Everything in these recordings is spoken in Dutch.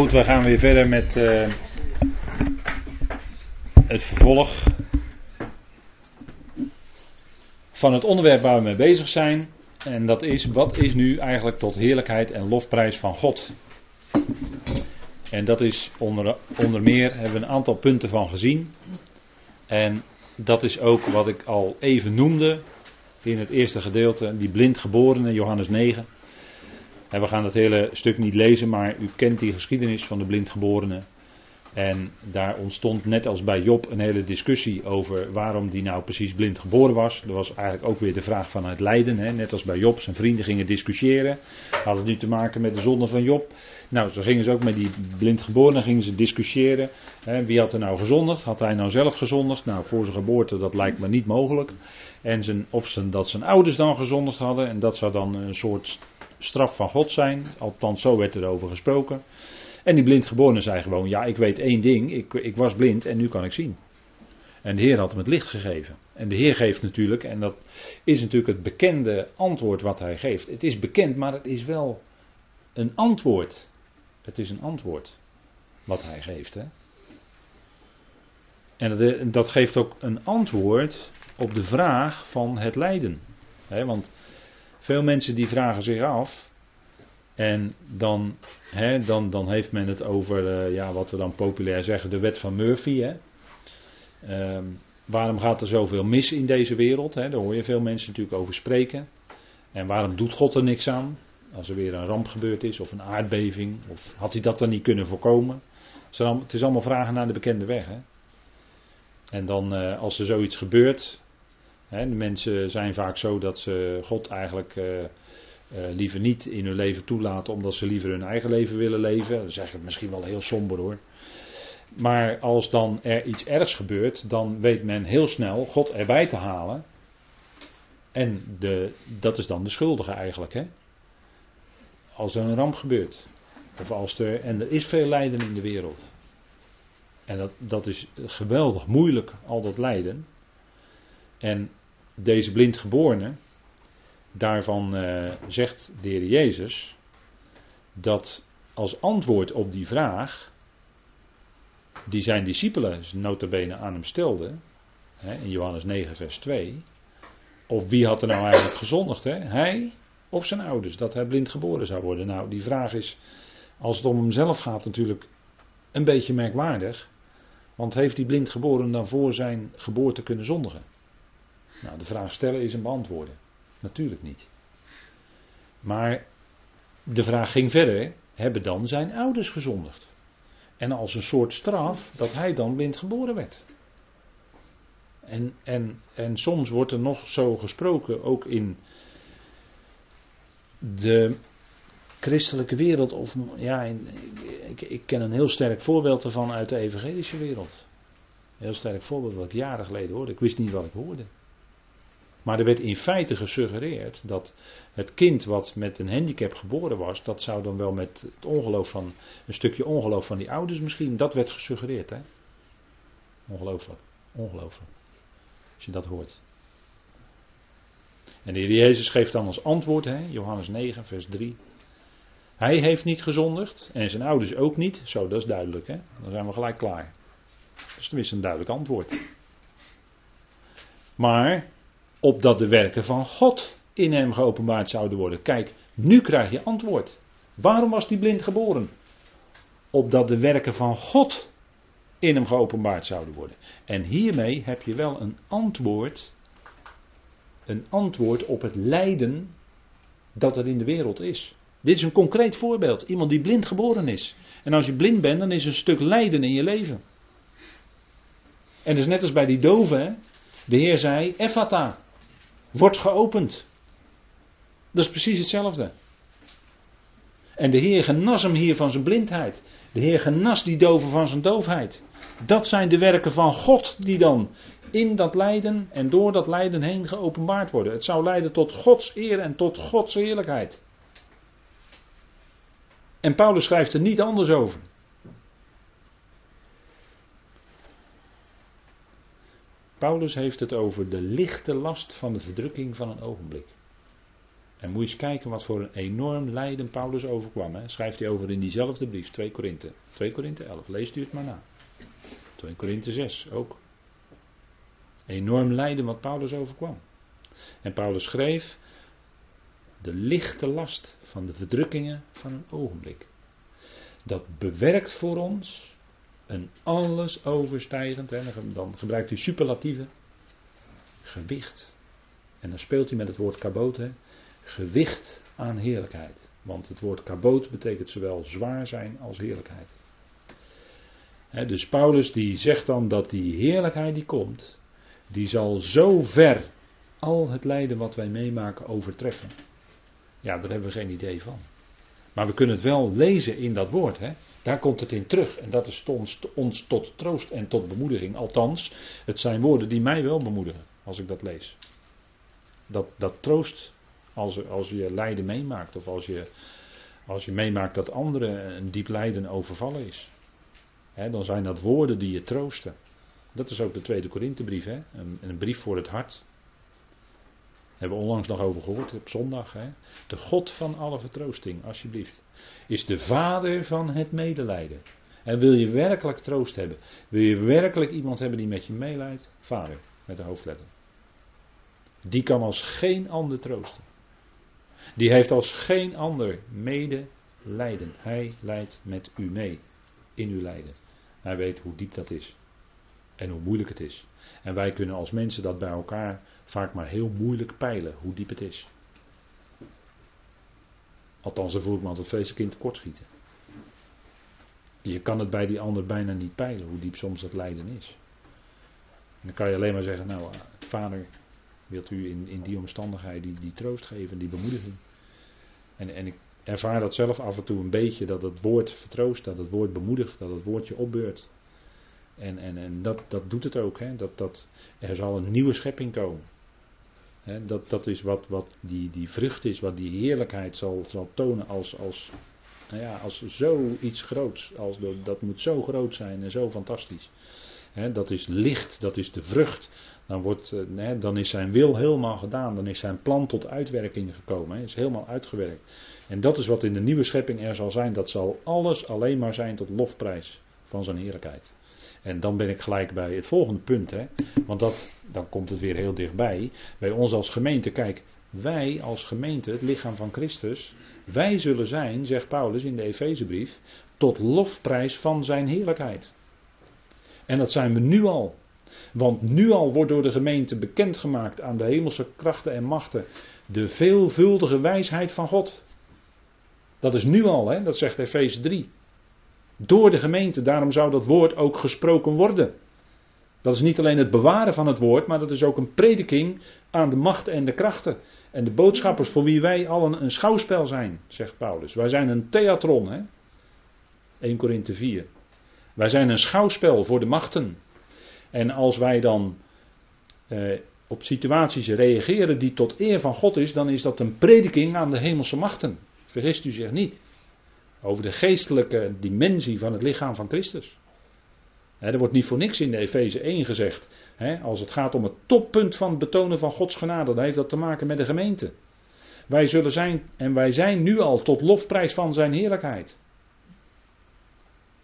Goed, we gaan weer verder met uh, het vervolg van het onderwerp waar we mee bezig zijn. En dat is, wat is nu eigenlijk tot heerlijkheid en lofprijs van God? En dat is onder, onder meer, hebben we een aantal punten van gezien. En dat is ook wat ik al even noemde in het eerste gedeelte, die blindgeborene, Johannes 9. En we gaan dat hele stuk niet lezen, maar u kent die geschiedenis van de blindgeborene. En daar ontstond net als bij Job een hele discussie over waarom die nou precies blind geboren was. Dat was eigenlijk ook weer de vraag van het lijden. Hè? Net als bij Job, zijn vrienden gingen discussiëren. Had het nu te maken met de zonde van Job. Nou, zo gingen ze ook met die blindgeborene gingen ze discussiëren. Hè? Wie had er nou gezondigd? Had hij nou zelf gezondigd? Nou, voor zijn geboorte, dat lijkt me niet mogelijk. En zijn, of zijn, dat zijn ouders dan gezondigd hadden. En dat zou dan een soort straf van God zijn. Althans, zo werd er over gesproken. En die blindgeborene zei gewoon: Ja, ik weet één ding. Ik, ik was blind en nu kan ik zien. En de Heer had hem het licht gegeven. En de Heer geeft natuurlijk, en dat is natuurlijk het bekende antwoord wat hij geeft. Het is bekend, maar het is wel een antwoord. Het is een antwoord wat hij geeft. Hè? En dat, dat geeft ook een antwoord op de vraag van het lijden. Want veel mensen die vragen zich af. En dan, hè, dan, dan heeft men het over uh, ja, wat we dan populair zeggen, de wet van Murphy. Hè. Uh, waarom gaat er zoveel mis in deze wereld? Hè? Daar hoor je veel mensen natuurlijk over spreken. En waarom doet God er niks aan? Als er weer een ramp gebeurd is of een aardbeving. Of had hij dat dan niet kunnen voorkomen? Het is allemaal vragen naar de bekende weg. Hè? En dan uh, als er zoiets gebeurt, de mensen zijn vaak zo dat ze God eigenlijk uh, uh, liever niet in hun leven toelaten, omdat ze liever hun eigen leven willen leven. Dat is eigenlijk misschien wel heel somber hoor. Maar als dan er iets ergs gebeurt, dan weet men heel snel God erbij te halen. En de, dat is dan de schuldige eigenlijk. Hè? Als er een ramp gebeurt. Of als er, en er is veel lijden in de wereld. En dat, dat is geweldig moeilijk, al dat lijden. En deze blindgeborene, daarvan uh, zegt de Heer Jezus dat als antwoord op die vraag, die zijn discipelen notabene aan hem stelden, in Johannes 9 vers 2, of wie had er nou eigenlijk gezondigd, hè? hij of zijn ouders, dat hij blind geboren zou worden. Nou, die vraag is, als het om hemzelf gaat natuurlijk een beetje merkwaardig, want heeft die blind geboren dan voor zijn geboorte kunnen zondigen? Nou, de vraag stellen is een beantwoorden. Natuurlijk niet. Maar de vraag ging verder. Hebben dan zijn ouders gezondigd? En als een soort straf dat hij dan blind geboren werd. En, en, en soms wordt er nog zo gesproken, ook in de christelijke wereld. Of, ja, ik, ik ken een heel sterk voorbeeld ervan uit de evangelische wereld. Een heel sterk voorbeeld wat ik jaren geleden hoorde. Ik wist niet wat ik hoorde. Maar er werd in feite gesuggereerd dat het kind wat met een handicap geboren was, dat zou dan wel met het ongeloof van, een stukje ongeloof van die ouders misschien, dat werd gesuggereerd. Hè? Ongelooflijk, ongelooflijk. Als je dat hoort. En de Heer Jezus geeft dan als antwoord, hè, Johannes 9, vers 3. Hij heeft niet gezondigd en zijn ouders ook niet. Zo, dat is duidelijk. Hè? Dan zijn we gelijk klaar. Dat is tenminste een duidelijk antwoord. Maar opdat de werken van God in hem geopenbaard zouden worden. Kijk, nu krijg je antwoord. Waarom was die blind geboren? Opdat de werken van God in hem geopenbaard zouden worden. En hiermee heb je wel een antwoord. Een antwoord op het lijden dat er in de wereld is. Dit is een concreet voorbeeld. Iemand die blind geboren is. En als je blind bent, dan is een stuk lijden in je leven. En dus net als bij die doven. De Heer zei, Ephata, wordt geopend. Dat is precies hetzelfde. En de Heer genas hem hier van zijn blindheid. De Heer genas die doven van zijn doofheid. Dat zijn de werken van God die dan in dat lijden en door dat lijden heen geopenbaard worden. Het zou leiden tot Gods eer en tot Gods heerlijkheid. En Paulus schrijft er niet anders over. Paulus heeft het over de lichte last van de verdrukking van een ogenblik. En moet je eens kijken wat voor een enorm lijden Paulus overkwam. Hè? Schrijft hij over in diezelfde brief, 2 Korinthe. 2 Korinthe 11, leest u het maar na. 2 Korinthe 6 ook. Enorm lijden wat Paulus overkwam. En Paulus schreef de lichte last van de verdrukkingen van een ogenblik. Dat bewerkt voor ons een alles overstijgend, dan gebruikt hij superlatieve, gewicht. En dan speelt hij met het woord kaboot, gewicht aan heerlijkheid. Want het woord kaboot betekent zowel zwaar zijn als heerlijkheid. dus Paulus die zegt dan dat die heerlijkheid die komt, die zal zo ver al het lijden wat wij meemaken overtreffen. Ja, daar hebben we geen idee van. Maar we kunnen het wel lezen in dat woord. Hè? Daar komt het in terug. En dat is ons, ons tot troost en tot bemoediging. Althans, het zijn woorden die mij wel bemoedigen als ik dat lees. Dat, dat troost als, als je lijden meemaakt. Of als je, als je meemaakt dat anderen een diep lijden overvallen is. dan zijn dat woorden die je troosten. Dat is ook de tweede Korinthebrief. Een, een brief voor het hart. Hebben we onlangs nog over gehoord op zondag. Hè? De God van alle vertroosting, alsjeblieft. Is de vader van het medelijden. En wil je werkelijk troost hebben? Wil je werkelijk iemand hebben die met je meeleidt? Vader, met de hoofdletter. Die kan als geen ander troosten. Die heeft als geen ander medelijden. Hij leidt met u mee in uw lijden. Hij weet hoe diep dat is. En hoe moeilijk het is. En wij kunnen als mensen dat bij elkaar vaak maar heel moeilijk peilen, hoe diep het is. Althans, dan voel ik me altijd vreselijk in tekortschieten. Je kan het bij die ander bijna niet peilen, hoe diep soms dat lijden is. En dan kan je alleen maar zeggen, nou, vader, wilt u in, in die omstandigheid die, die troost geven, die bemoediging. En, en ik ervaar dat zelf af en toe een beetje, dat het woord vertroost, dat het woord bemoedigt, dat het woordje opbeurt. En, en, en dat, dat doet het ook, hè? Dat, dat, er zal een nieuwe schepping komen. Dat, dat is wat, wat die, die vrucht is, wat die heerlijkheid zal, zal tonen als, als, nou ja, als zoiets groots. Als, dat moet zo groot zijn en zo fantastisch. Dat is licht, dat is de vrucht. Dan, wordt, hè, dan is zijn wil helemaal gedaan. Dan is zijn plan tot uitwerking gekomen. Hè? Is helemaal uitgewerkt. En dat is wat in de nieuwe schepping er zal zijn. Dat zal alles alleen maar zijn tot lofprijs van zijn heerlijkheid. En dan ben ik gelijk bij het volgende punt. Hè? Want dat, dan komt het weer heel dichtbij. Bij ons als gemeente, kijk, wij als gemeente, het lichaam van Christus, wij zullen zijn, zegt Paulus in de Efezebrief, tot lofprijs van zijn heerlijkheid. En dat zijn we nu al. Want nu al wordt door de gemeente bekendgemaakt aan de hemelse krachten en machten de veelvuldige wijsheid van God. Dat is nu al, hè? dat zegt Efeze 3. Door de gemeente, daarom zou dat woord ook gesproken worden. Dat is niet alleen het bewaren van het woord, maar dat is ook een prediking aan de machten en de krachten. En de boodschappers voor wie wij allen een schouwspel zijn, zegt Paulus. Wij zijn een theatron, hè? 1 Korinthe 4. Wij zijn een schouwspel voor de machten. En als wij dan eh, op situaties reageren die tot eer van God is, dan is dat een prediking aan de hemelse machten. Vergist u zich niet. Over de geestelijke dimensie van het lichaam van Christus. er wordt niet voor niks in de Efeze 1 gezegd. als het gaat om het toppunt van het betonen van Gods genade, dan heeft dat te maken met de gemeente. Wij zullen zijn, en wij zijn nu al tot lofprijs van zijn heerlijkheid.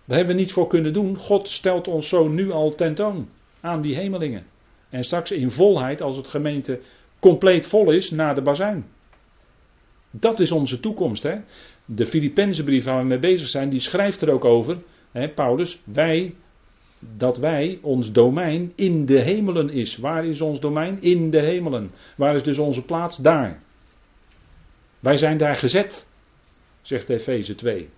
Daar hebben we niets voor kunnen doen. God stelt ons zo nu al tentoon aan die hemelingen. En straks in volheid, als het gemeente compleet vol is, naar de bazuin. Dat is onze toekomst. Hè? De Filippense brief waar we mee bezig zijn, die schrijft er ook over, hè, Paulus, wij, dat wij, ons domein in de hemelen is. Waar is ons domein? In de hemelen. Waar is dus onze plaats? Daar. Wij zijn daar gezet, zegt Efeze 2.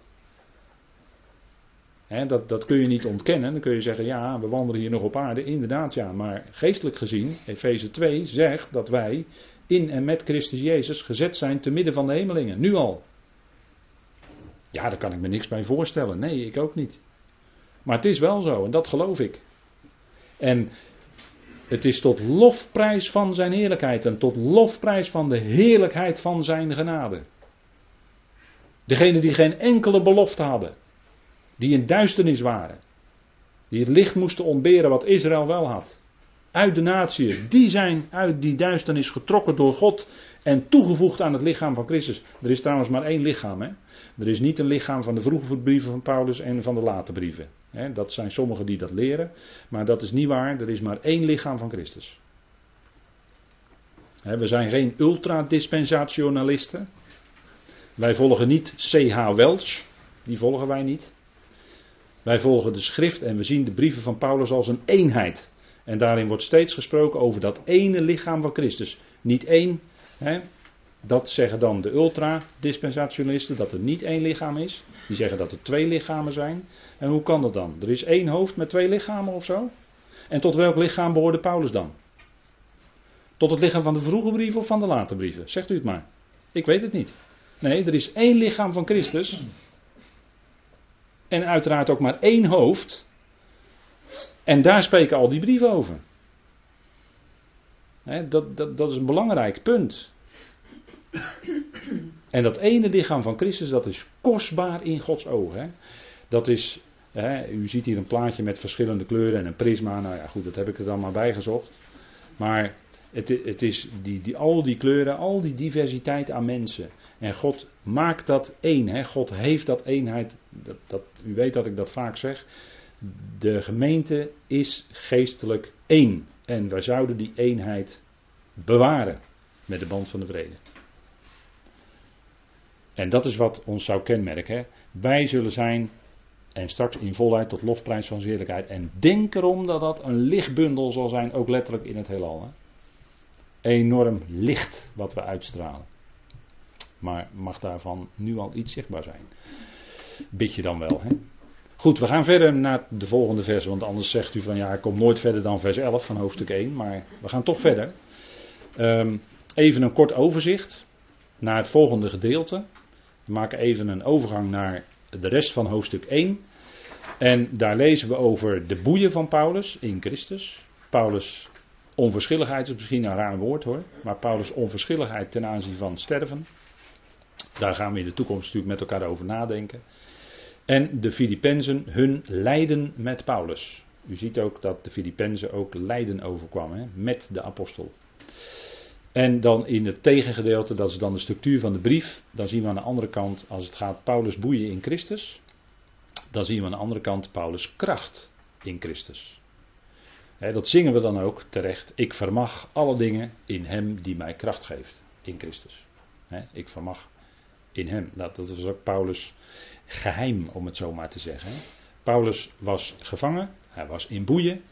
dat, dat kun je niet ontkennen. Dan kun je zeggen, ja, we wandelen hier nog op aarde. Inderdaad, ja. Maar geestelijk gezien, Efeze 2 zegt dat wij in en met Christus Jezus gezet zijn te midden van de hemelingen. Nu al. Ja, daar kan ik me niks bij voorstellen. Nee, ik ook niet. Maar het is wel zo en dat geloof ik. En het is tot lofprijs van zijn heerlijkheid en tot lofprijs van de heerlijkheid van zijn genade. Degenen die geen enkele belofte hadden, die in duisternis waren, die het licht moesten ontberen wat Israël wel had. Uit de natie, die zijn uit die duisternis getrokken door God en toegevoegd aan het lichaam van Christus. Er is trouwens maar één lichaam. Hè? Er is niet een lichaam van de vroege brieven van Paulus en van de late brieven. Hè? Dat zijn sommigen die dat leren. Maar dat is niet waar. Er is maar één lichaam van Christus. Hè, we zijn geen ultradispensationalisten. Wij volgen niet C.H. Welch. Die volgen wij niet. Wij volgen de schrift en we zien de brieven van Paulus als een eenheid. En daarin wordt steeds gesproken over dat ene lichaam van Christus. Niet één, hè, dat zeggen dan de ultra-dispensationalisten, dat er niet één lichaam is. Die zeggen dat er twee lichamen zijn. En hoe kan dat dan? Er is één hoofd met twee lichamen of zo? En tot welk lichaam behoorde Paulus dan? Tot het lichaam van de vroege brieven of van de late brieven? Zegt u het maar. Ik weet het niet. Nee, er is één lichaam van Christus. En uiteraard ook maar één hoofd. En daar spreken al die brieven over. dat, dat, dat is een belangrijk punt. En dat ene lichaam van Christus, dat is kostbaar in Gods ogen. Dat is, u ziet hier een plaatje met verschillende kleuren en een prisma. Nou ja, goed, dat heb ik er dan maar bij gezocht. Maar het, het is die, die, al die kleuren, al die diversiteit aan mensen. En God maakt dat één. God heeft dat eenheid. Dat, dat, u weet dat ik dat vaak zeg. De gemeente is geestelijk één. En wij zouden die eenheid bewaren met de band van de vrede. En dat is wat ons zou kenmerken. Wij zullen zijn, en straks in volheid tot lofprijs van zeerlijkheid. En denk erom dat dat een lichtbundel zal zijn, ook letterlijk in het heelal. Hè enorm licht wat we uitstralen. Maar mag daarvan nu al iets zichtbaar zijn? Bid je dan wel, hè? Goed, we gaan verder naar de volgende vers, want anders zegt u van ja, ik kom nooit verder dan vers 11 van hoofdstuk 1, maar we gaan toch verder. Ehm, even een kort overzicht naar het volgende gedeelte. We maken even een overgang naar de rest van hoofdstuk 1. En daar lezen we over de boeien van Paulus in Christus. Paulus Onverschilligheid is misschien een raar woord hoor, maar Paulus' onverschilligheid ten aanzien van sterven. Daar gaan we in de toekomst natuurlijk met elkaar over nadenken. En de Filippenzen hun lijden met Paulus. U ziet ook dat de Filippenzen ook lijden overkwamen met de apostel. En dan in het tegengedeelte, dat is dan de structuur van de brief. Dan zien we aan de andere kant, als het gaat Paulus boeien in Christus. Dan zien we aan de andere kant Paulus kracht in Christus dat zingen we dan ook terecht. Ik vermag alle dingen in Hem die mij kracht geeft. In Christus. ik vermag in Hem. Dat, dat was ook Paulus' geheim, om het zo maar te zeggen. Paulus was gevangen, hij was in boeien.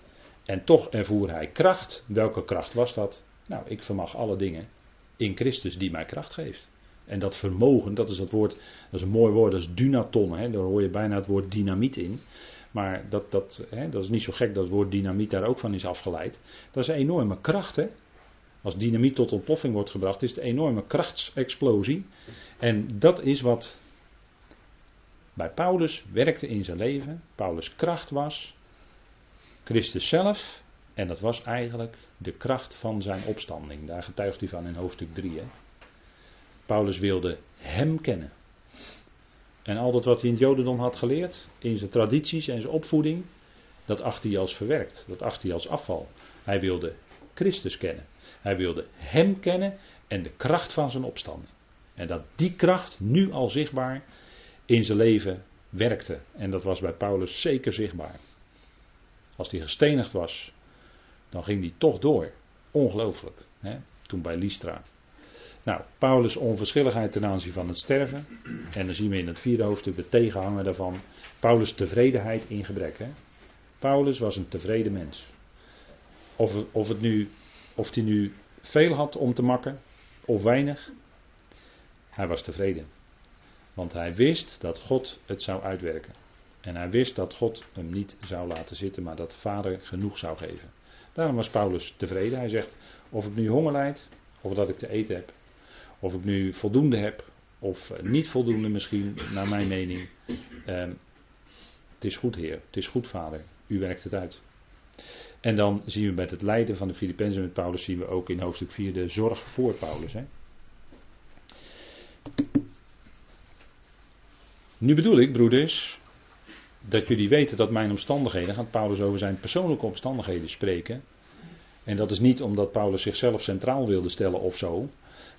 En toch ervoer hij kracht. Welke kracht was dat? Nou, ik vermag alle dingen in Christus die mij kracht geeft. En dat vermogen, dat is het woord, dat is een mooi woord, dat is dunaton. Hè? Daar hoor je bijna het woord dynamiet in. Maar dat, dat, hè, dat is niet zo gek dat het woord dynamiet daar ook van is afgeleid. Dat is een enorme kracht. Hè? Als dynamiet tot ontploffing wordt gebracht, is het een enorme krachtsexplosie. En dat is wat bij Paulus werkte in zijn leven. Paulus' kracht was Christus zelf. En dat was eigenlijk de kracht van zijn opstanding. Daar getuigt hij van in hoofdstuk 3. Hè? Paulus wilde hem kennen. En al dat wat hij in het Jodendom had geleerd, in zijn tradities en zijn opvoeding, dat achtte hij als verwerkt, dat achtte hij als afval. Hij wilde Christus kennen. Hij wilde Hem kennen en de kracht van zijn opstanding. En dat die kracht nu al zichtbaar in zijn leven werkte. En dat was bij Paulus zeker zichtbaar. Als hij gestenigd was, dan ging hij toch door. Ongelooflijk. Hè? Toen bij Lystra. Nou, Paulus' onverschilligheid ten aanzien van het sterven. En dan zien we in het vierde hoofdstuk de tegenhanger daarvan. Paulus' tevredenheid in gebrek. Hè? Paulus was een tevreden mens. Of, of, het nu, of hij nu veel had om te makken, of weinig. Hij was tevreden. Want hij wist dat God het zou uitwerken. En hij wist dat God hem niet zou laten zitten, maar dat vader genoeg zou geven. Daarom was Paulus tevreden. Hij zegt: Of ik nu honger lijd, of dat ik te eten heb, of ik nu voldoende heb, of niet voldoende misschien, naar mijn mening. Ehm, het is goed, Heer. Het is goed, Vader. U werkt het uit. En dan zien we met het lijden van de Filippenzen met Paulus, zien we ook in hoofdstuk 4 de zorg voor Paulus. Hè? Nu bedoel ik, broeders, dat jullie weten dat mijn omstandigheden, gaat Paulus over zijn persoonlijke omstandigheden spreken. En dat is niet omdat Paulus zichzelf centraal wilde stellen of zo.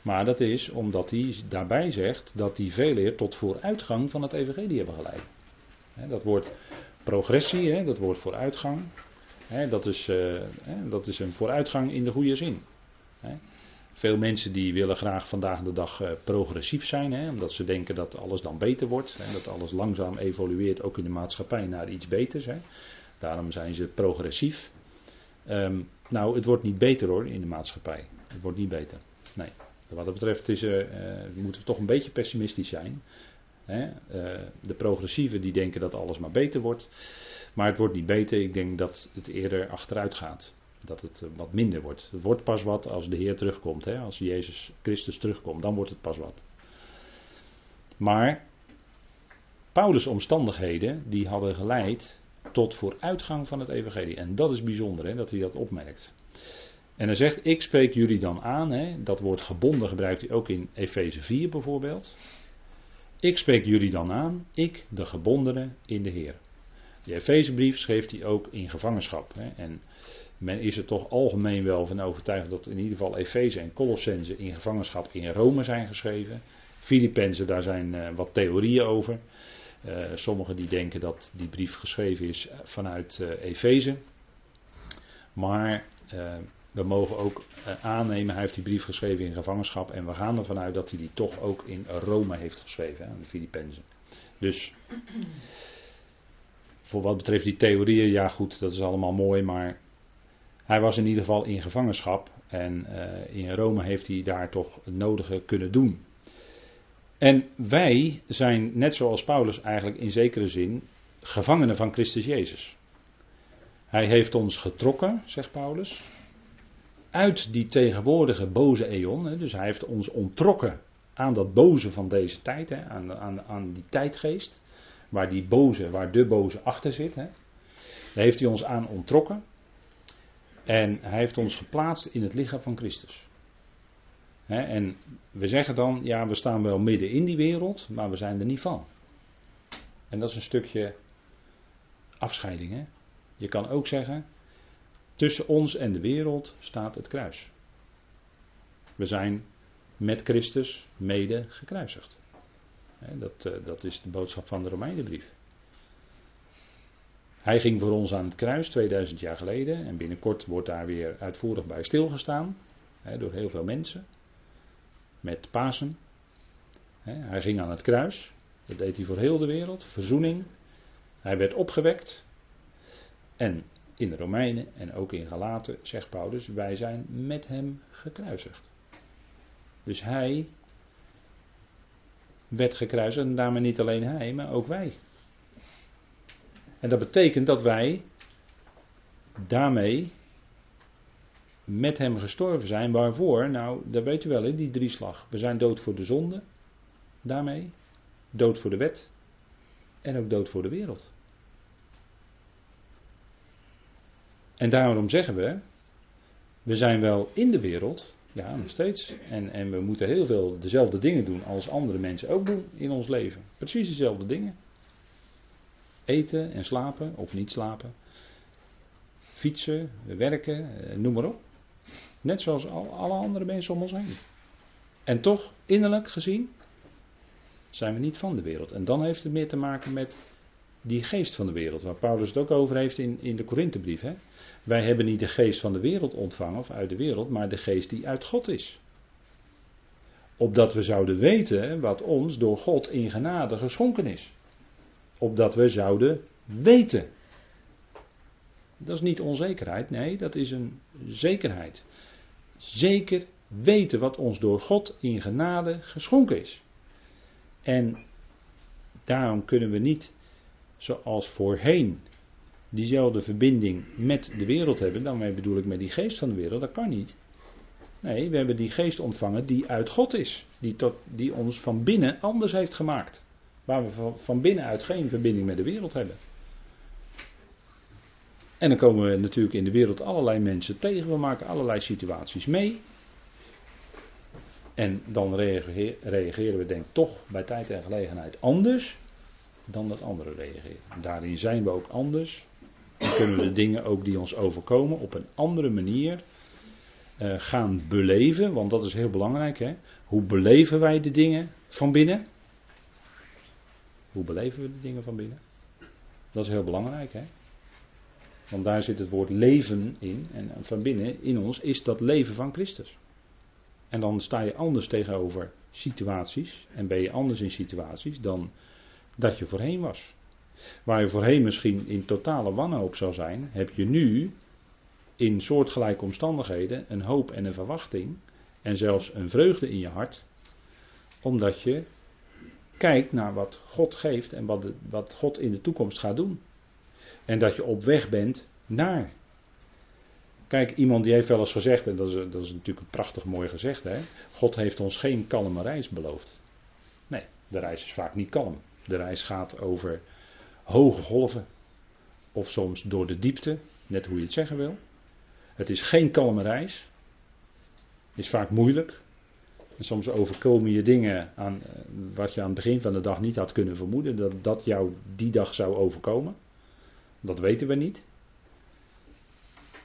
Maar dat is omdat hij daarbij zegt dat die veeleer tot vooruitgang van het evangelie hebben geleid. dat woord progressie, dat woord vooruitgang, dat, is, eh, dat is een vooruitgang in de goede zin. Veel mensen die willen graag vandaag de dag eh, progressief zijn, omdat ze denken dat alles dan beter wordt. Dat alles langzaam evolueert, ook in de maatschappij, naar iets beters. Daarom zijn ze progressief. Ehm, nou, het wordt niet beter hoor in de maatschappij. Het wordt niet beter. Nee. Wat dat betreft is, uh, moeten we toch een beetje pessimistisch zijn. De progressieven die denken dat alles maar beter wordt. Maar het wordt niet beter. Ik denk dat het eerder achteruit gaat dat het eh, wat minder wordt. Het wordt pas wat als de Heer terugkomt, hè? als Jezus Christus terugkomt, dan wordt het pas wat. Maar Paulus' omstandigheden, die hadden geleid tot vooruitgang van het evangelie. En dat is bijzonder, hè, dat hij dat opmerkt. En hij zegt, ik spreek jullie dan aan, hè, dat woord gebonden gebruikt hij ook in Efeze 4 bijvoorbeeld. Ik spreek jullie dan aan, ik, de gebondene in de Heer. De Efezebrief schreef hij ook in gevangenschap. Hè, en men is er toch algemeen wel van overtuigd dat in ieder geval Efeze en Colossense in gevangenschap in Rome zijn geschreven. Filippenzen, daar zijn uh, wat theorieën over. Uh, sommigen die denken dat die brief geschreven is vanuit uh, Efeze. Maar we mogen ook aannemen, hij heeft die brief geschreven in gevangenschap. En we gaan ervan uit dat hij die toch ook in Rome heeft geschreven, aan de Filippenzen. Dus voor wat betreft die theorieën, ja goed, dat is allemaal mooi, maar hij was in ieder geval in gevangenschap en uh, in Rome heeft hij daar toch het nodige kunnen doen. En wij zijn, net zoals Paulus eigenlijk in zekere zin, gevangenen van Christus Jezus. Hij heeft ons getrokken, zegt Paulus, uit die tegenwoordige boze eon. Dus hij heeft ons ontrokken aan dat boze van deze tijd, aan, aan, aan die tijdgeest. Waar die boze, waar de boze achter zit. Hè. Daar heeft hij ons aan ontrokken. En hij heeft ons geplaatst in het lichaam van Christus. en we zeggen dan, ja, we staan wel midden in die wereld, maar we zijn er niet van. En dat is een stukje afscheiding. Hè? Je kan ook zeggen, tussen ons en de wereld staat het kruis. We zijn met Christus mede gekruisigd. Dat, eh, dat is de boodschap van de Romeinenbrief. Hij ging voor ons aan het kruis 2000 jaar geleden en binnenkort wordt daar weer uitvoerig bij stilgestaan door heel veel mensen met Pasen. Hij ging aan het kruis, dat deed hij voor heel de wereld, verzoening. Hij werd opgewekt en in de Romeinen en ook in Galaten zegt Paulus, wij zijn met hem gekruisigd. Dus hij werd gekruisigd en daarmee niet alleen hij, maar ook wij. En dat betekent dat wij daarmee met hem gestorven zijn. Waarvoor? Nou, dat weet u wel in die drieslag. We zijn dood voor de zonde. Daarmee. Dood voor de wet. En ook dood voor de wereld. En daarom zeggen we, we zijn wel in de wereld, ja, nog steeds. En, en we moeten heel veel dezelfde dingen doen als andere mensen ook doen in ons leven. Precies dezelfde dingen. Eten en slapen of niet slapen. Fietsen, werken, eh, noem maar op. Net zoals alle andere mensen om ons heen. En toch, innerlijk gezien, zijn we niet van de wereld. En dan heeft het meer te maken met die geest van de wereld, waar Paulus het ook over heeft in, in de Korinthebrief. Wij hebben niet de geest van de wereld ontvangen of uit de wereld, maar de geest die uit God is. Opdat we zouden weten wat ons door God in genade geschonken is opdat we zouden weten. Dat is niet onzekerheid, nee, dat is een zekerheid. Zeker weten wat ons door God in genade geschonken is. En daarom kunnen we niet, zoals voorheen, diezelfde verbinding met de wereld hebben. Dan bedoel ik met die geest van de wereld, dat kan niet. Nee, we hebben die geest ontvangen die uit God is. Die, tot, die ons van binnen anders heeft gemaakt. Waar we van binnenuit geen verbinding met de wereld hebben. En dan komen we natuurlijk in de wereld allerlei mensen tegen. We maken allerlei situaties mee. En dan reageren we denk ik toch bij tijd en gelegenheid anders dan dat anderen reageren. Daarin zijn we ook anders. Dan kunnen we de dingen ook die ons overkomen op een andere manier eh, gaan beleven, want dat is heel belangrijk. Hè? Hoe beleven wij de dingen van binnen? Hoe beleven we de dingen van binnen? Dat is heel belangrijk. Hè? Want daar zit het woord leven in. En van binnen in ons is dat leven van Christus. En dan sta je anders tegenover situaties. En ben je anders in situaties dan dat je voorheen was. Waar je voorheen misschien in totale wanhoop zou zijn, heb je nu in soortgelijke omstandigheden een hoop en een verwachting. En zelfs een vreugde in je hart. Omdat je kijkt naar wat God geeft en wat, wat God in de toekomst gaat doen. En dat je op weg bent naar. Kijk, iemand die heeft wel eens gezegd, en dat is, dat is natuurlijk een prachtig mooi gezegd, hè? God heeft ons geen kalme reis beloofd. Nee, de reis is vaak niet kalm. De reis gaat over hoge golven. Of soms door de diepte, net hoe je het zeggen wil. Het is geen kalme reis. Is vaak moeilijk. En soms overkomen je dingen aan, eh, wat je aan het begin van de dag niet had kunnen vermoeden, dat dat jou die dag zou overkomen. Dat weten we niet.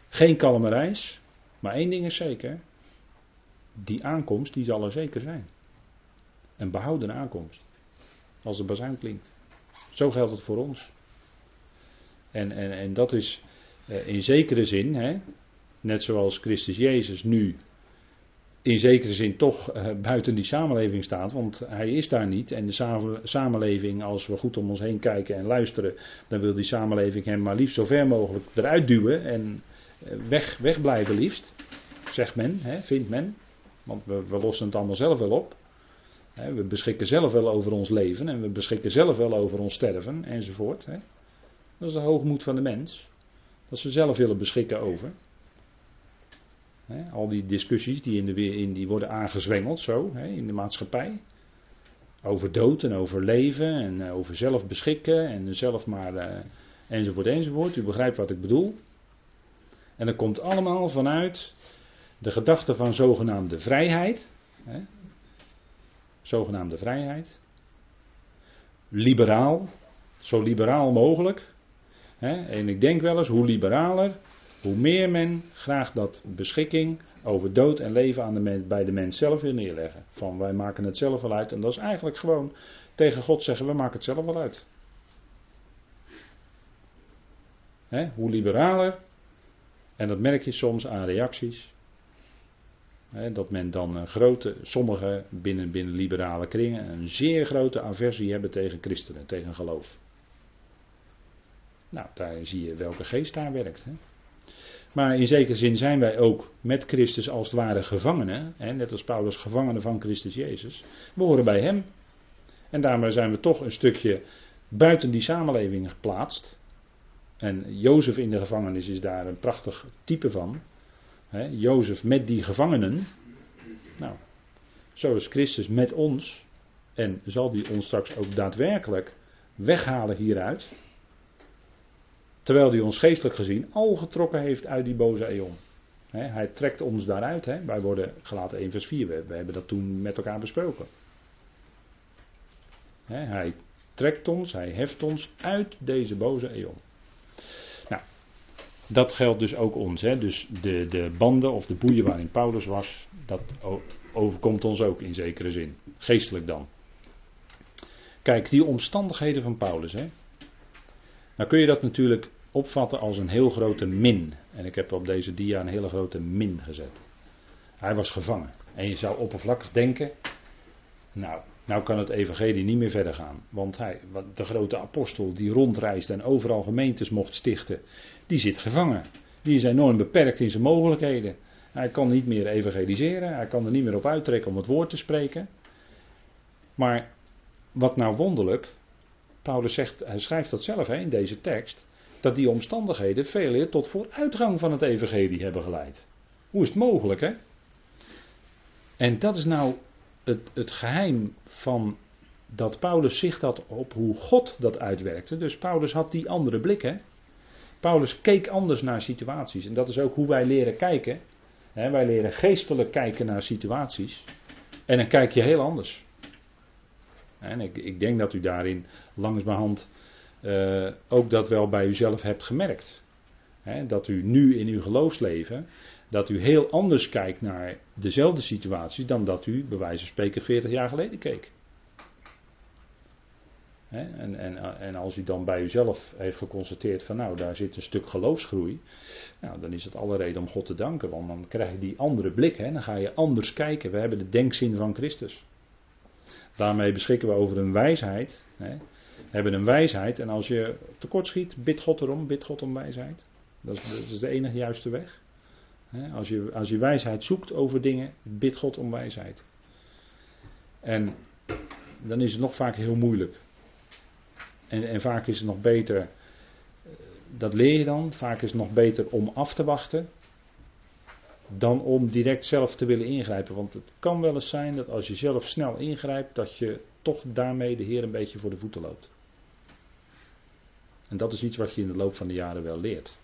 Geen kalme reis, maar één ding is zeker. Die aankomst, die zal er zeker zijn. Een behouden aankomst. Als de bazuin klinkt. Zo geldt het voor ons. En, en, en dat is eh, in zekere zin, hè, net zoals Christus Jezus nu in zekere zin toch eh, buiten die samenleving staat, want hij is daar niet. En de samenleving, als we goed om ons heen kijken en luisteren, dan wil die samenleving hem maar liefst zo ver mogelijk eruit duwen en eh, weg, wegblijven liefst, zegt men, hè, vindt men. Want we, we lossen het allemaal zelf wel op. We beschikken zelf wel over ons leven en we beschikken zelf wel over ons sterven enzovoort. Dat is de hoogmoed van de mens. Dat ze zelf willen beschikken over al die discussies die, in de, in, die worden aangezwengeld zo in de maatschappij. Over dood en over leven en eh, over zelf beschikken en zelf maar uh, enzovoort enzovoort. U begrijpt wat ik bedoel. En dat komt allemaal vanuit de gedachte van zogenaamde vrijheid. Zogenaamde vrijheid. Liberaal. Zo liberaal mogelijk. En ik denk wel eens, hoe liberaler, hoe meer men graag dat beschikking over dood en leven aan de bij de mens zelf wil neerleggen. Van wij maken het zelf wel uit. En dat is eigenlijk gewoon tegen God zeggen: we maken het zelf wel uit. hoe liberaler, en dat merk je soms aan reacties. Dat men dan een grote, sommigen binnen, binnen liberale kringen, een zeer grote aversie hebben tegen christenen, tegen geloof. Nou, daar zie je welke geest daar werkt. Hè? Maar in zekere zin zijn wij ook met Christus als het ware gevangenen. Hè, net als Paulus gevangenen van Christus Jezus. We horen bij hem. En daarmee zijn we toch een stukje buiten die samenleving geplaatst. En Jozef in de gevangenis is daar een prachtig type van. Jozef met die gevangenen. Nou, zo is Christus met ons. En zal die ons straks ook daadwerkelijk weghalen hieruit. Terwijl hij ons geestelijk gezien al getrokken heeft uit die boze eon. hij trekt ons daaruit. Wij worden gelaten 1 vers 4. We, hebben dat toen met elkaar besproken. hij trekt ons, hij heft ons uit deze boze eon. Dat geldt dus ook ons. Dus de, de banden of de boeien waarin Paulus was, dat overkomt ons ook in zekere zin. Geestelijk dan. Kijk, die omstandigheden van Paulus. Hè, nou kun je dat natuurlijk opvatten als een heel grote min. En ik heb op deze dia een hele grote min gezet. Hij was gevangen. En je zou oppervlakkig denken, nou, nou kan het evangelie niet meer verder gaan. Want hij, de grote apostel die rondreist en overal gemeentes mocht stichten, die zit gevangen. Die is enorm beperkt in zijn mogelijkheden. Hij kan niet meer evangeliseren, hij kan er niet meer op uittrekken om het woord te spreken. Maar wat nou wonderlijk, Paulus zegt, hij schrijft dat zelf hè, in deze tekst, dat die omstandigheden veel eer tot vooruitgang van het evangelie hebben geleid. Hoe is het mogelijk, hè? En dat is nou het, het geheim van dat Paulus zicht had op hoe God dat uitwerkte. Dus Paulus had die andere blik, hè? Paulus keek anders naar situaties. En dat is ook hoe wij leren kijken. wij leren geestelijk kijken naar situaties. En dan kijk je heel anders. En ik, ik denk dat u daarin langzamerhand uh, ook dat wel bij uzelf hebt gemerkt. dat u nu in uw geloofsleven dat u heel anders kijkt naar dezelfde situatie dan dat u, bij wijze van spreken, 40 jaar geleden keek. En, en, en als u dan bij uzelf heeft geconstateerd van nou, daar zit een stuk geloofsgroei, nou, dan is het alle reden om God te danken, want dan krijg je die andere blik, hè? dan ga je anders kijken. We hebben de denkzin van Christus. Daarmee beschikken we over een wijsheid. Hebben een wijsheid en als je tekortschiet, bid God erom, bid God om wijsheid. Dat is, dat is de enige juiste weg. Als je, als je wijsheid zoekt over dingen, bid God om wijsheid. En dan is het nog vaak heel moeilijk. En, en vaak is het nog beter, eh, dat leer je dan, vaak is het nog beter om af te wachten. Dan om direct zelf te willen ingrijpen. Want het kan wel eens zijn dat als je zelf snel ingrijpt, dat je toch daarmee de Heer een beetje voor de voeten loopt. En dat is iets wat je in de loop van de jaren wel leert.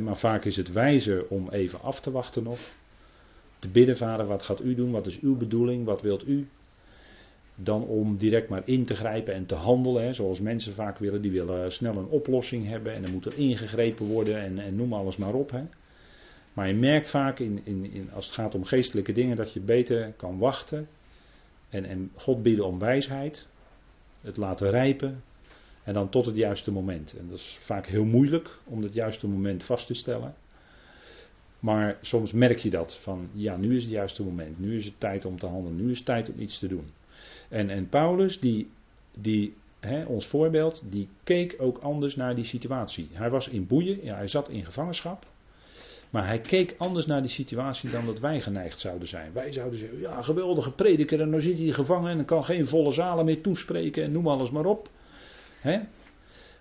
Maar vaak is het wijzer om even af te wachten nog. Te bidden, vader, wat gaat u doen? Wat is uw bedoeling? Wat wilt u? Dan om direct maar in te grijpen en te handelen. Zoals mensen vaak willen. Die willen snel een oplossing hebben. En dan moet er ingegrepen worden. En, noem alles maar op. Hè. Maar je merkt vaak in, in, in, als het gaat om geestelijke dingen. Dat je beter kan wachten. En, en God bidden om wijsheid. Het laten rijpen. En dan tot het juiste moment. En dat is vaak heel moeilijk om het juiste moment vast te stellen. Maar soms merk je dat van ja, nu is het juiste moment. Nu is het tijd om te handelen. Nu is het tijd om iets te doen. En, en Paulus, die, die hè, ons voorbeeld, die keek ook anders naar die situatie. Hij was in boeien, hij zat in gevangenschap. Maar hij keek anders naar die situatie dan dat wij geneigd zouden zijn. Wij zouden zeggen, ja, geweldige prediker en dan zit hij gevangen en kan geen volle zalen meer toespreken en noem alles maar op. Hè?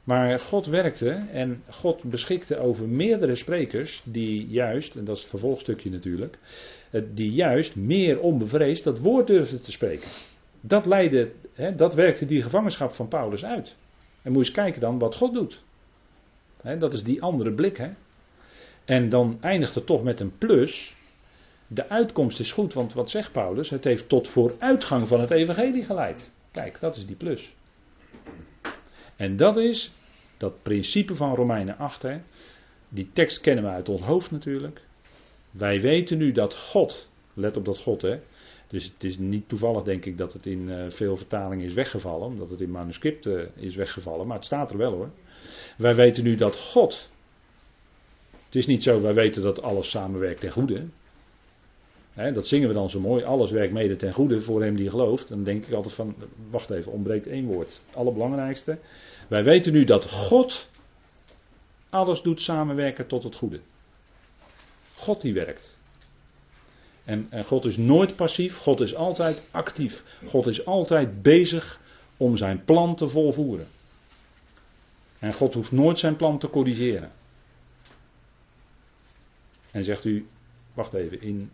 Maar God werkte en God beschikte over meerdere sprekers die juist, en dat is het vervolgstukje natuurlijk, die juist meer onbevreesd dat woord durfden te spreken. Dat leidde, hè, dat werkte die gevangenschap van Paulus uit. En moet je eens kijken dan wat God doet. Hè, dat is die andere blik. Hè. En dan eindigt het toch met een plus. De uitkomst is goed, want wat zegt Paulus? Het heeft tot vooruitgang van het evangelie geleid. Kijk, dat is die plus. En dat is dat principe van Romeinen 8. Hè. Die tekst kennen we uit ons hoofd natuurlijk. Wij weten nu dat God, let op dat God hè. Dus het is niet toevallig denk ik dat het in uh, veel vertalingen is weggevallen. Omdat het in manuscripten uh, is weggevallen. Maar het staat er wel hoor. Wij weten nu dat God. Het is niet zo, wij weten dat alles samenwerkt ten goede. Dat zingen we dan zo mooi. Alles werkt mede ten goede voor hem die gelooft. Dan denk ik altijd van, wacht even, ontbreekt één woord. Het allerbelangrijkste. Wij weten nu dat God alles doet samenwerken tot het goede. God die werkt. En, God is nooit passief, God is altijd actief. God is altijd bezig om zijn plan te volvoeren. En God hoeft nooit zijn plan te corrigeren. En zegt u, wacht even, in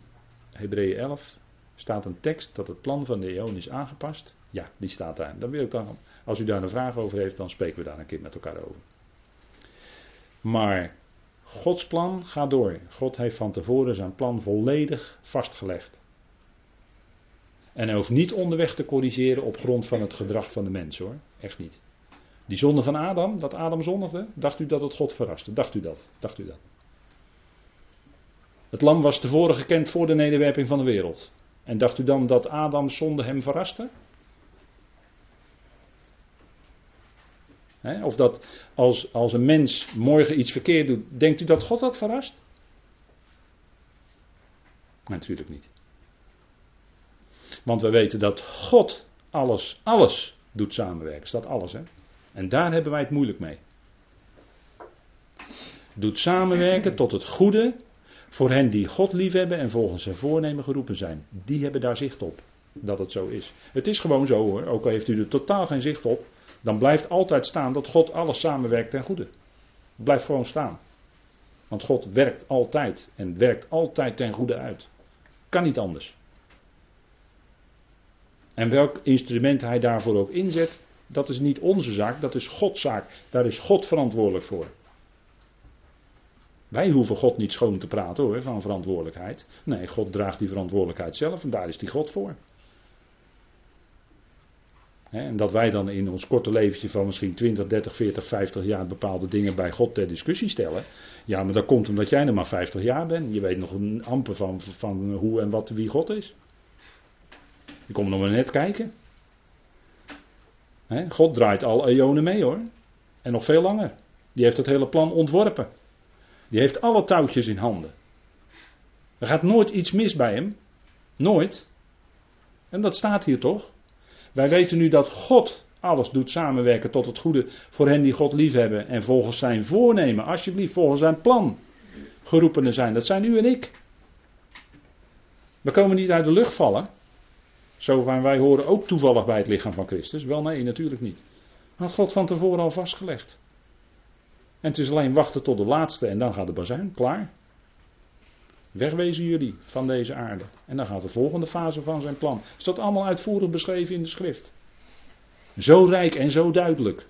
Hebreeën 11 staat een tekst dat het plan van de eeuw is aangepast. Ja, die staat daar. Dan wil ik dan, als u daar een vraag over heeft, dan spreken we daar een keer met elkaar over. Maar Gods plan gaat door. God heeft van tevoren zijn plan volledig vastgelegd. En hij hoeft niet onderweg te corrigeren op grond van het gedrag van de mens hoor. Echt niet. Die zonde van Adam, dat Adam zondigde, dacht u dat het God verraste? Dacht u dat? Dacht u dat? Het lam was tevoren gekend voor de nederwerping van de wereld. En dacht u dan dat Adams zonde hem verraste? Of dat als, als een mens morgen iets verkeerd doet, denkt u dat God dat verrast? Natuurlijk niet. Want we weten dat God alles, alles doet samenwerken. Staat alles, hè? En daar hebben wij het moeilijk mee. Doet samenwerken tot het goede voor hen die God liefhebben en volgens zijn voornemen geroepen zijn. Die hebben daar zicht op. Dat het zo is. Het is gewoon zo hoor. Ook al heeft u er totaal geen zicht op. Dan blijft altijd staan dat God alles samenwerkt ten goede. Het blijft gewoon staan. Want God werkt altijd. En werkt altijd ten goede uit. Kan niet anders. En welk instrument hij daarvoor ook inzet, dat is niet onze zaak, dat is Gods zaak. Daar is God verantwoordelijk voor. Wij hoeven God niet schoon te praten hoor, van verantwoordelijkheid. Nee, God draagt die verantwoordelijkheid zelf en daar is die God voor. En dat wij dan in ons korte leventje van misschien 20, 30, 40, 50 jaar bepaalde dingen bij God ter discussie stellen. Ja, maar dat komt omdat jij nog maar 50 jaar bent. Je weet nog een amper van, van hoe en wat wie God is. Je komt nog maar net kijken. God draait al eonen mee hoor. En nog veel langer. Die heeft het hele plan ontworpen. Die heeft alle touwtjes in handen. Er gaat nooit iets mis bij hem. Nooit. En dat staat hier toch? Wij weten nu dat God alles doet samenwerken tot het goede voor hen die God liefhebben en volgens zijn voornemen, alsjeblieft, volgens zijn plan geroepenen zijn. Dat zijn u en ik. We komen niet uit de lucht vallen. Zo van wij horen ook toevallig bij het lichaam van Christus. Wel nee, natuurlijk niet. Had God van tevoren al vastgelegd. En het is alleen wachten tot de laatste en dan gaat de bazuin. Klaar. Wegwezen jullie van deze aarde. En dan gaat de volgende fase van zijn plan. Is dat allemaal uitvoerig beschreven in de schrift? Zo rijk en zo duidelijk.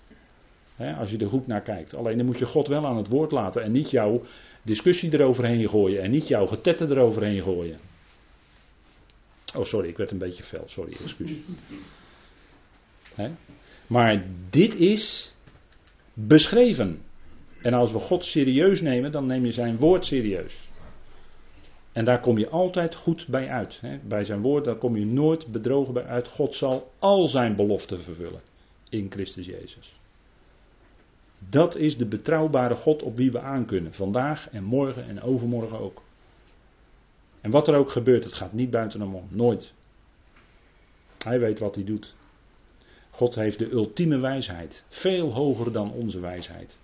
als je er goed naar kijkt. Alleen dan moet je God wel aan het woord laten en niet jouw discussie eroverheen gooien en niet jouw getetten eroverheen gooien. Oh, sorry, ik werd een beetje fel. Sorry, excuus. Maar dit is beschreven. En als we God serieus nemen, dan neem je zijn woord serieus. En daar kom je altijd goed bij uit. Hè. Bij zijn woord, daar kom je nooit bedrogen bij uit. God zal al zijn beloften vervullen in Christus Jezus. Dat is de betrouwbare God op wie we aankunnen. Vandaag en morgen en overmorgen ook. En wat er ook gebeurt, het gaat niet buiten hem om. Nooit. Hij weet wat hij doet. God heeft de ultieme wijsheid. Veel hoger dan onze wijsheid.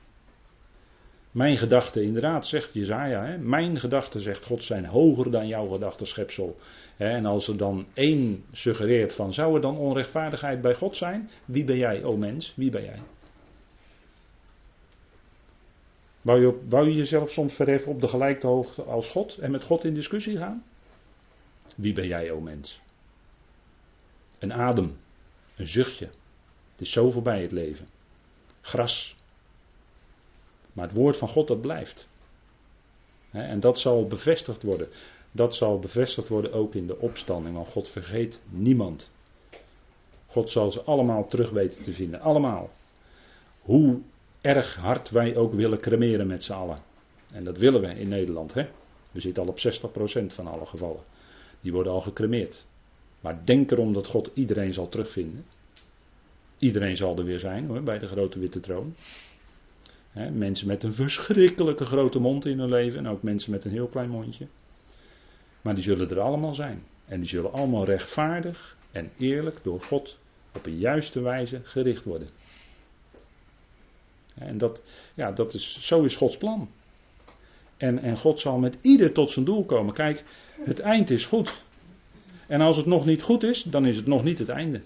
Mijn gedachten, inderdaad, zegt Jezaja. Hè, mijn gedachten, zegt God, zijn hoger dan jouw gedachten, schepsel. En als er dan één suggereert van, zou er dan onrechtvaardigheid bij God zijn? Wie ben jij, o mens? Wie ben jij? Wou je, wou je jezelf soms verheffen op de gelijke hoogte als God en met God in discussie gaan? Wie ben jij, o mens? Een adem, een zuchtje. Het is zo voorbij het leven. Gras, maar het woord van God dat blijft. En dat zal bevestigd worden. Dat zal bevestigd worden ook in de opstanding. Want God vergeet niemand. God zal ze allemaal terug weten te vinden. Allemaal. Hoe erg hard wij ook willen cremeren met z'n allen. En dat willen we in Nederland. Hè? We zitten al op 60% van alle gevallen. Die worden al gecremeerd. Maar denk erom dat God iedereen zal terugvinden. Iedereen zal er weer zijn hoor, bij de grote witte troon mensen met een verschrikkelijke grote mond in hun leven en ook mensen met een heel klein mondje. Maar die zullen er allemaal zijn. En die zullen allemaal rechtvaardig en eerlijk door God op een juiste wijze gericht worden. En dat, ja, dat is, zo is Gods plan. En, en God zal met ieder tot zijn doel komen. Kijk, het eind is goed. En als het nog niet goed is, dan is het nog niet het einde.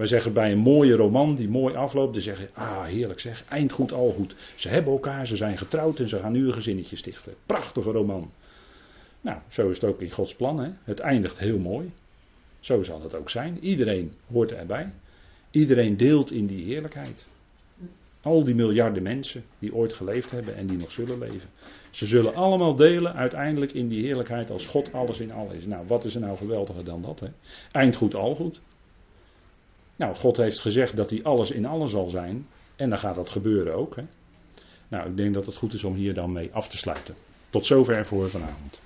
Wij zeggen bij een mooie roman die mooi afloopt, dan zeggen ah heerlijk zeg, eind goed al goed. Ze hebben elkaar, ze zijn getrouwd en ze gaan nu een gezinnetje stichten. Prachtige roman. Nou, zo is het ook in Gods plan. Hè? Het eindigt heel mooi. Zo zal het ook zijn. Iedereen hoort erbij. Iedereen deelt in die heerlijkheid. Al die miljarden mensen die ooit geleefd hebben en die nog zullen leven. Ze zullen allemaal delen uiteindelijk in die heerlijkheid als God alles in alles is. Nou, wat is er nou geweldiger dan dat? Hè? Eind goed al goed. Nou, God heeft gezegd dat hij alles in alles zal zijn. En dan gaat dat gebeuren ook. Hè? Nou, ik denk dat het goed is om hier dan mee af te sluiten. Tot zover voor vanavond.